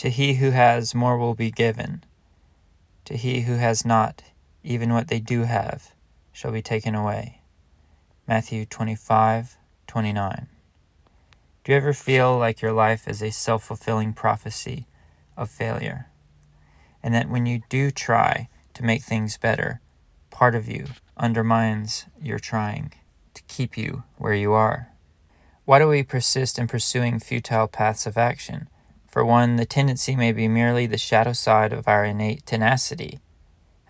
To he who has, more will be given. To he who has not, even what they do have, shall be taken away. Matthew 25 29. Do you ever feel like your life is a self fulfilling prophecy of failure? And that when you do try to make things better, part of you undermines your trying to keep you where you are? Why do we persist in pursuing futile paths of action? For one, the tendency may be merely the shadow side of our innate tenacity.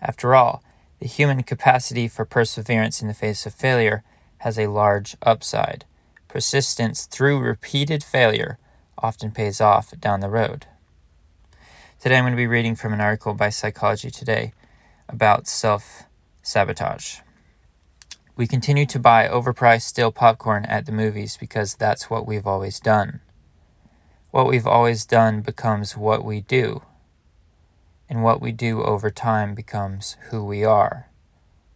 After all, the human capacity for perseverance in the face of failure has a large upside. Persistence through repeated failure often pays off down the road. Today I'm going to be reading from an article by Psychology Today about self sabotage. We continue to buy overpriced stale popcorn at the movies because that's what we've always done. What we've always done becomes what we do, and what we do over time becomes who we are.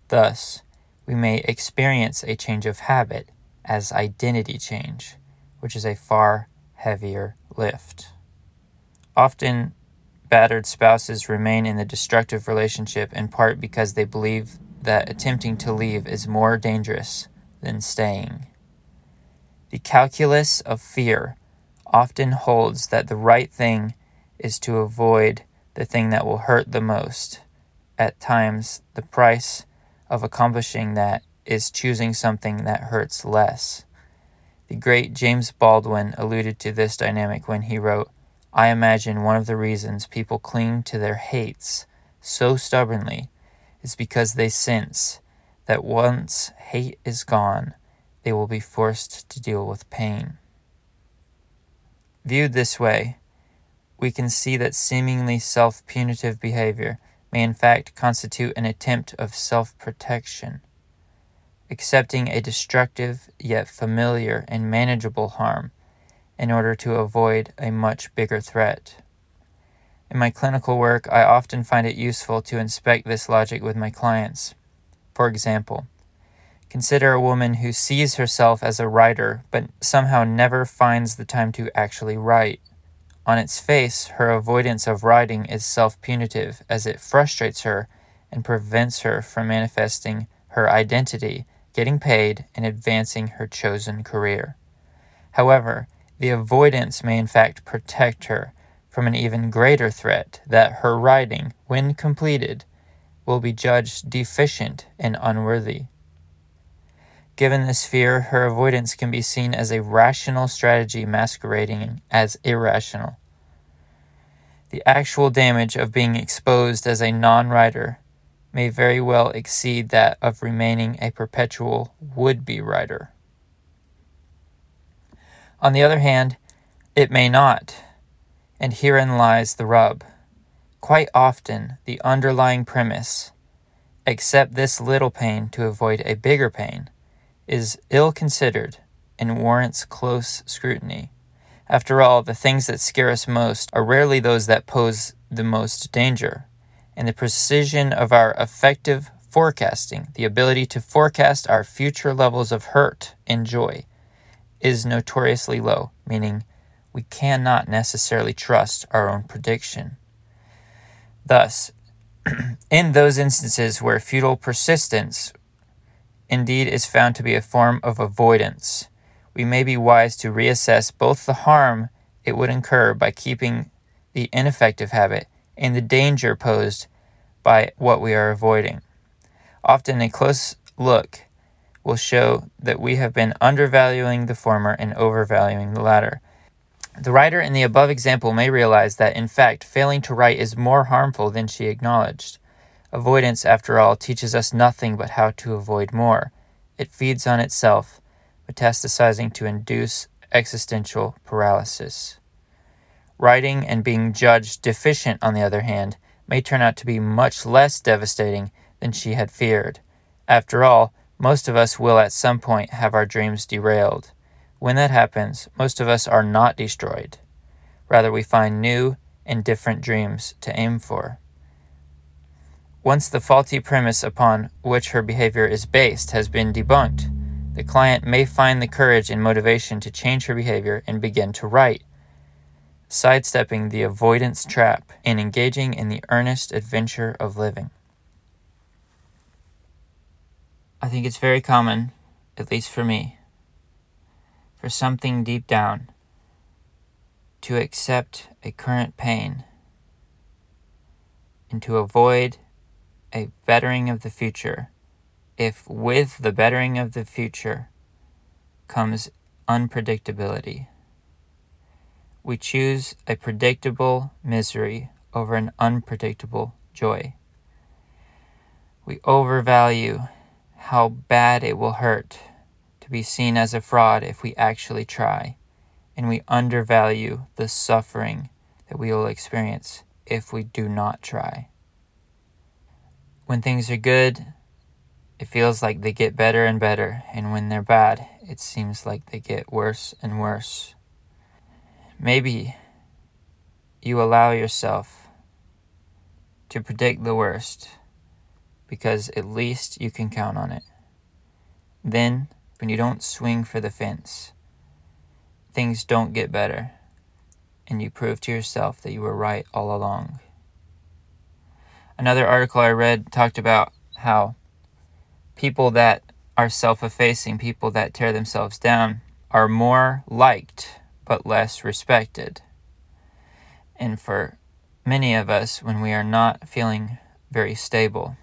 Thus, we may experience a change of habit as identity change, which is a far heavier lift. Often, battered spouses remain in the destructive relationship in part because they believe that attempting to leave is more dangerous than staying. The calculus of fear often holds that the right thing is to avoid the thing that will hurt the most. At times, the price of accomplishing that is choosing something that hurts less. The great James Baldwin alluded to this dynamic when he wrote, I imagine one of the reasons people cling to their hates so stubbornly is because they sense that once hate is gone, they will be forced to deal with pain. Viewed this way, we can see that seemingly self punitive behavior may in fact constitute an attempt of self protection, accepting a destructive yet familiar and manageable harm in order to avoid a much bigger threat. In my clinical work, I often find it useful to inspect this logic with my clients. For example, consider a woman who sees herself as a writer but somehow never finds the time to actually write. On its face, her avoidance of writing is self punitive as it frustrates her and prevents her from manifesting her identity, getting paid, and advancing her chosen career. However, the avoidance may in fact protect her from an even greater threat that her writing, when completed, will be judged deficient and unworthy. Given this fear, her avoidance can be seen as a rational strategy masquerading as irrational. The actual damage of being exposed as a non writer may very well exceed that of remaining a perpetual would be writer. On the other hand, it may not and herein lies the rub. Quite often, the underlying premise, accept this little pain to avoid a bigger pain, is ill considered and warrants close scrutiny. After all, the things that scare us most are rarely those that pose the most danger, and the precision of our effective forecasting, the ability to forecast our future levels of hurt and joy, is notoriously low, meaning we cannot necessarily trust our own prediction. Thus, in those instances where futile persistence indeed is found to be a form of avoidance, we may be wise to reassess both the harm it would incur by keeping the ineffective habit and the danger posed by what we are avoiding. Often, a close look will show that we have been undervaluing the former and overvaluing the latter. The writer in the above example may realize that, in fact, failing to write is more harmful than she acknowledged. Avoidance, after all, teaches us nothing but how to avoid more. It feeds on itself, metastasizing to induce existential paralysis. Writing and being judged deficient, on the other hand, may turn out to be much less devastating than she had feared. After all, most of us will at some point have our dreams derailed. When that happens, most of us are not destroyed. Rather, we find new and different dreams to aim for. Once the faulty premise upon which her behavior is based has been debunked, the client may find the courage and motivation to change her behavior and begin to write. sidestepping the avoidance trap and engaging in the earnest adventure of living. I think it's very common, at least for me, for something deep down to accept a current pain and to avoid a bettering of the future if with the bettering of the future comes unpredictability. We choose a predictable misery over an unpredictable joy. We overvalue how bad it will hurt to be seen as a fraud if we actually try, and we undervalue the suffering that we will experience if we do not try. When things are good, it feels like they get better and better, and when they're bad, it seems like they get worse and worse. Maybe you allow yourself to predict the worst because at least you can count on it. Then, when you don't swing for the fence, things don't get better, and you prove to yourself that you were right all along. Another article I read talked about how people that are self effacing, people that tear themselves down, are more liked but less respected. And for many of us, when we are not feeling very stable,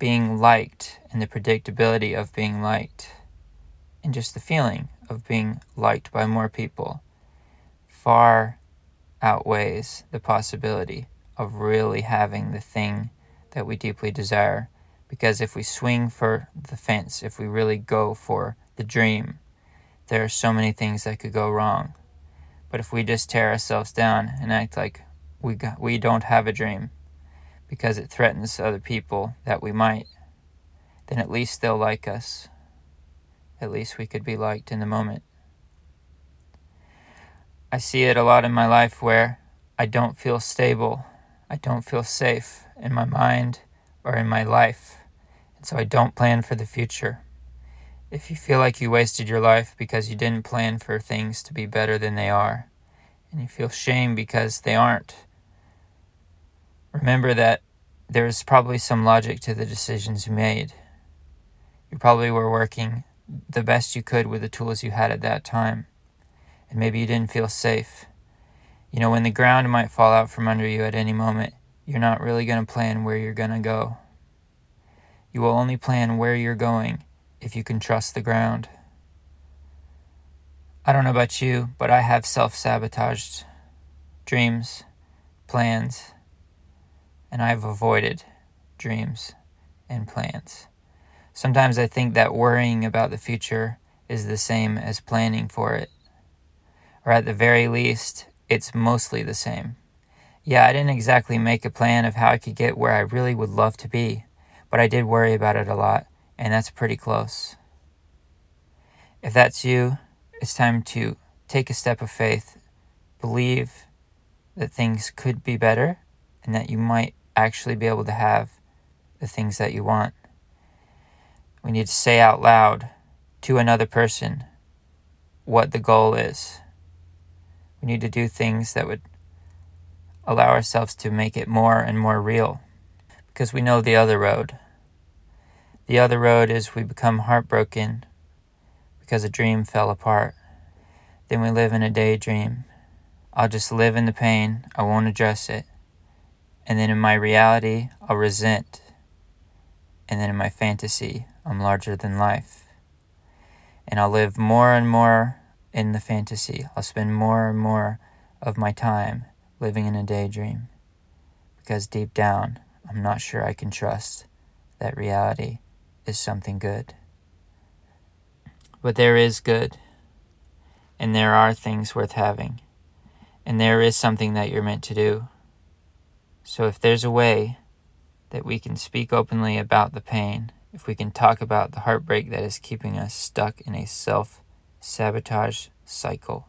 being liked and the predictability of being liked, and just the feeling of being liked by more people, far outweighs the possibility of really having the thing that we deeply desire. Because if we swing for the fence, if we really go for the dream, there are so many things that could go wrong. But if we just tear ourselves down and act like we got, we don't have a dream because it threatens other people that we might, then at least they'll like us. At least we could be liked in the moment. I see it a lot in my life where I don't feel stable. I don't feel safe in my mind or in my life. And so I don't plan for the future. If you feel like you wasted your life because you didn't plan for things to be better than they are, and you feel shame because they aren't, remember that there's probably some logic to the decisions you made. You probably were working the best you could with the tools you had at that time, and maybe you didn't feel safe. You know, when the ground might fall out from under you at any moment, you're not really going to plan where you're going to go. You will only plan where you're going if you can trust the ground. I don't know about you, but I have self sabotaged dreams, plans, and I've avoided dreams and plans. Sometimes I think that worrying about the future is the same as planning for it. Or at the very least, it's mostly the same. Yeah, I didn't exactly make a plan of how I could get where I really would love to be, but I did worry about it a lot and that's pretty close. If that's you, it's time to take a step of faith, believe that things could be better, and that you might actually be able to have the things that you want. We need to say out loud to another person what the goal is. We need to do things that would allow ourselves to make it more and more real because we know the other road. The other road is we become heartbroken because a dream fell apart. Then we live in a daydream. I'll just live in the pain, I won't address it. And then in my reality, I'll resent. And then in my fantasy, I'm larger than life. And I'll live more and more in the fantasy. I'll spend more and more of my time living in a daydream. Because deep down, I'm not sure I can trust that reality is something good. But there is good, and there are things worth having, and there is something that you're meant to do. So if there's a way that we can speak openly about the pain, if we can talk about the heartbreak that is keeping us stuck in a self sabotage cycle,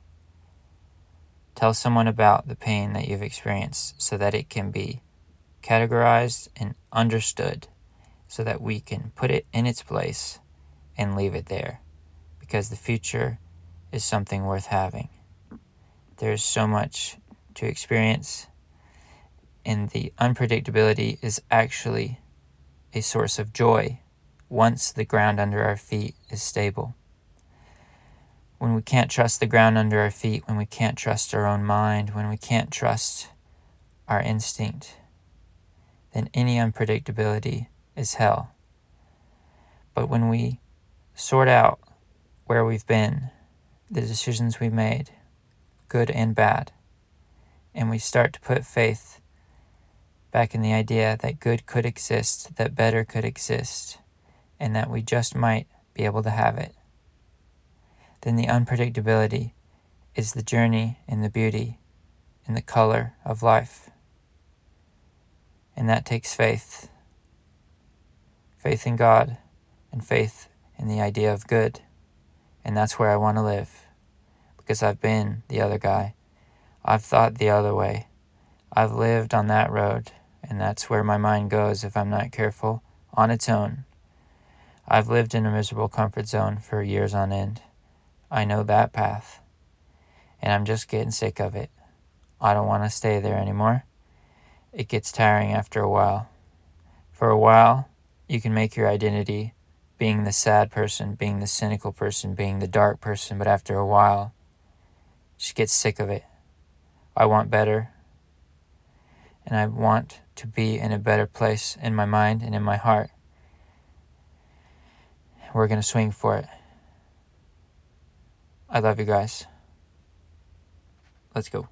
tell someone about the pain that you've experienced so that it can be categorized and understood so that we can put it in its place and leave it there because the future is something worth having. there's so much to experience, and the unpredictability is actually a source of joy once the ground under our feet is stable. When we can't trust the ground under our feet, when we can't trust our own mind, when we can't trust our instinct, then any unpredictability is hell. But when we sort out where we've been, the decisions we made, good and bad, and we start to put faith back in the idea that good could exist, that better could exist, and that we just might be able to have it, then the unpredictability is the journey and the beauty and the color of life. And that takes faith faith in God and faith in the idea of good. And that's where I want to live because I've been the other guy. I've thought the other way. I've lived on that road, and that's where my mind goes if I'm not careful, on its own. I've lived in a miserable comfort zone for years on end. I know that path. And I'm just getting sick of it. I don't want to stay there anymore. It gets tiring after a while. For a while, you can make your identity being the sad person, being the cynical person, being the dark person, but after a while, just get sick of it. I want better. And I want to be in a better place in my mind and in my heart. We're going to swing for it. I love you guys. Let's go.